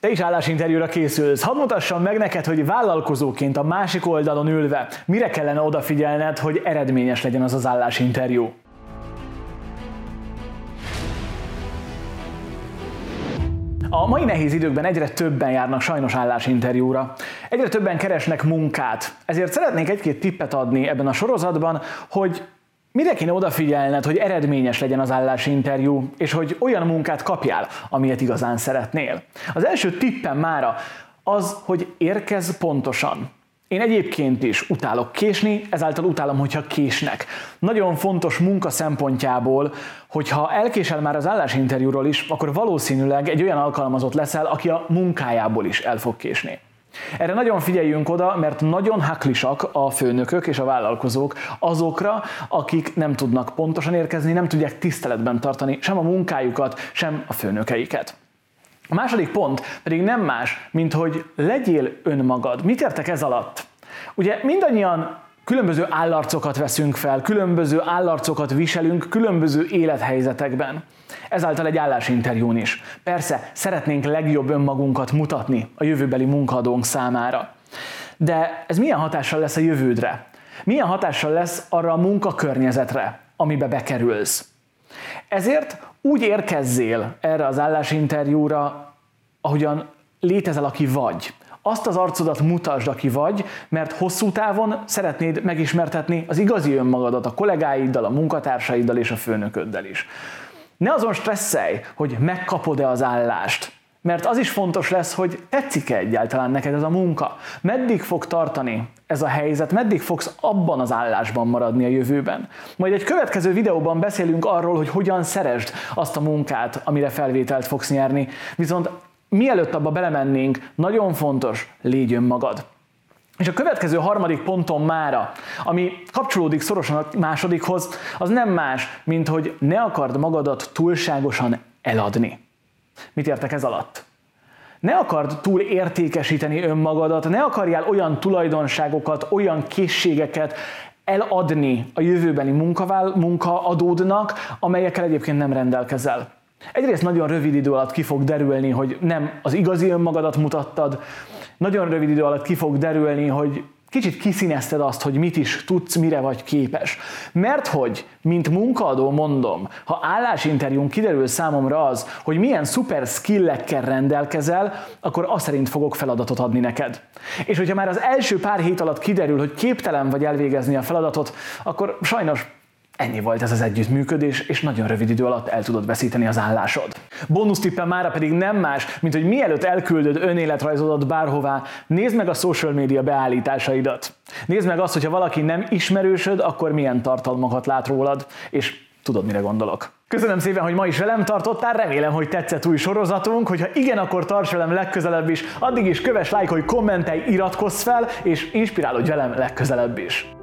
Te is állásinterjúra készülsz. Hadd mutassam meg neked, hogy vállalkozóként a másik oldalon ülve mire kellene odafigyelned, hogy eredményes legyen az az állásinterjú. A mai nehéz időkben egyre többen járnak sajnos állásinterjúra. Egyre többen keresnek munkát. Ezért szeretnék egy-két tippet adni ebben a sorozatban, hogy Mire kéne odafigyelned, hogy eredményes legyen az állásinterjú, és hogy olyan munkát kapjál, amilyet igazán szeretnél? Az első tippem mára az, hogy érkezz pontosan. Én egyébként is utálok késni, ezáltal utálom, hogyha késnek. Nagyon fontos munka szempontjából, hogyha elkésel már az állásinterjúról is, akkor valószínűleg egy olyan alkalmazott leszel, aki a munkájából is el fog késni. Erre nagyon figyeljünk oda, mert nagyon haklisak a főnökök és a vállalkozók azokra, akik nem tudnak pontosan érkezni, nem tudják tiszteletben tartani sem a munkájukat, sem a főnökeiket. A második pont pedig nem más, mint hogy legyél önmagad. Mit értek ez alatt? Ugye mindannyian különböző állarcokat veszünk fel, különböző állarcokat viselünk különböző élethelyzetekben. Ezáltal egy állásinterjún is. Persze, szeretnénk legjobb önmagunkat mutatni a jövőbeli munkadónk számára. De ez milyen hatással lesz a jövődre? Milyen hatással lesz arra a munkakörnyezetre, amibe bekerülsz? Ezért úgy érkezzél erre az állásinterjúra, ahogyan létezel, aki vagy. Azt az arcodat mutasd, aki vagy, mert hosszú távon szeretnéd megismertetni az igazi önmagadat a kollégáiddal, a munkatársaiddal és a főnököddel is. Ne azon stresszelj, hogy megkapod-e az állást, mert az is fontos lesz, hogy tetszik-e egyáltalán neked ez a munka. Meddig fog tartani ez a helyzet, meddig fogsz abban az állásban maradni a jövőben. Majd egy következő videóban beszélünk arról, hogy hogyan szeresd azt a munkát, amire felvételt fogsz nyerni. Viszont mielőtt abba belemennénk, nagyon fontos, légy önmagad. És a következő harmadik ponton mára, ami kapcsolódik szorosan a másodikhoz, az nem más, mint hogy ne akard magadat túlságosan eladni. Mit értek ez alatt? Ne akard túl értékesíteni önmagadat, ne akarjál olyan tulajdonságokat, olyan készségeket eladni a jövőbeni munkaadódnak, amelyekkel egyébként nem rendelkezel. Egyrészt nagyon rövid idő alatt ki fog derülni, hogy nem az igazi önmagadat mutattad, nagyon rövid idő alatt ki fog derülni, hogy kicsit kiszínezted azt, hogy mit is tudsz, mire vagy képes. Mert hogy, mint munkaadó mondom, ha állásinterjún kiderül számomra az, hogy milyen szuper skillekkel rendelkezel, akkor azt szerint fogok feladatot adni neked. És hogyha már az első pár hét alatt kiderül, hogy képtelen vagy elvégezni a feladatot, akkor sajnos Ennyi volt ez az együttműködés, és nagyon rövid idő alatt el tudod veszíteni az állásod. Bónusztippen mára pedig nem más, mint hogy mielőtt elküldöd önéletrajzodat bárhová, nézd meg a social media beállításaidat. Nézd meg azt, hogyha valaki nem ismerősöd, akkor milyen tartalmakat lát rólad, és tudod, mire gondolok. Köszönöm szépen, hogy ma is velem tartottál, remélem, hogy tetszett új sorozatunk, hogyha igen, akkor tarts velem legközelebb is, addig is köves, lájkolj, kommentelj, iratkozz fel, és inspirálódj velem legközelebb is.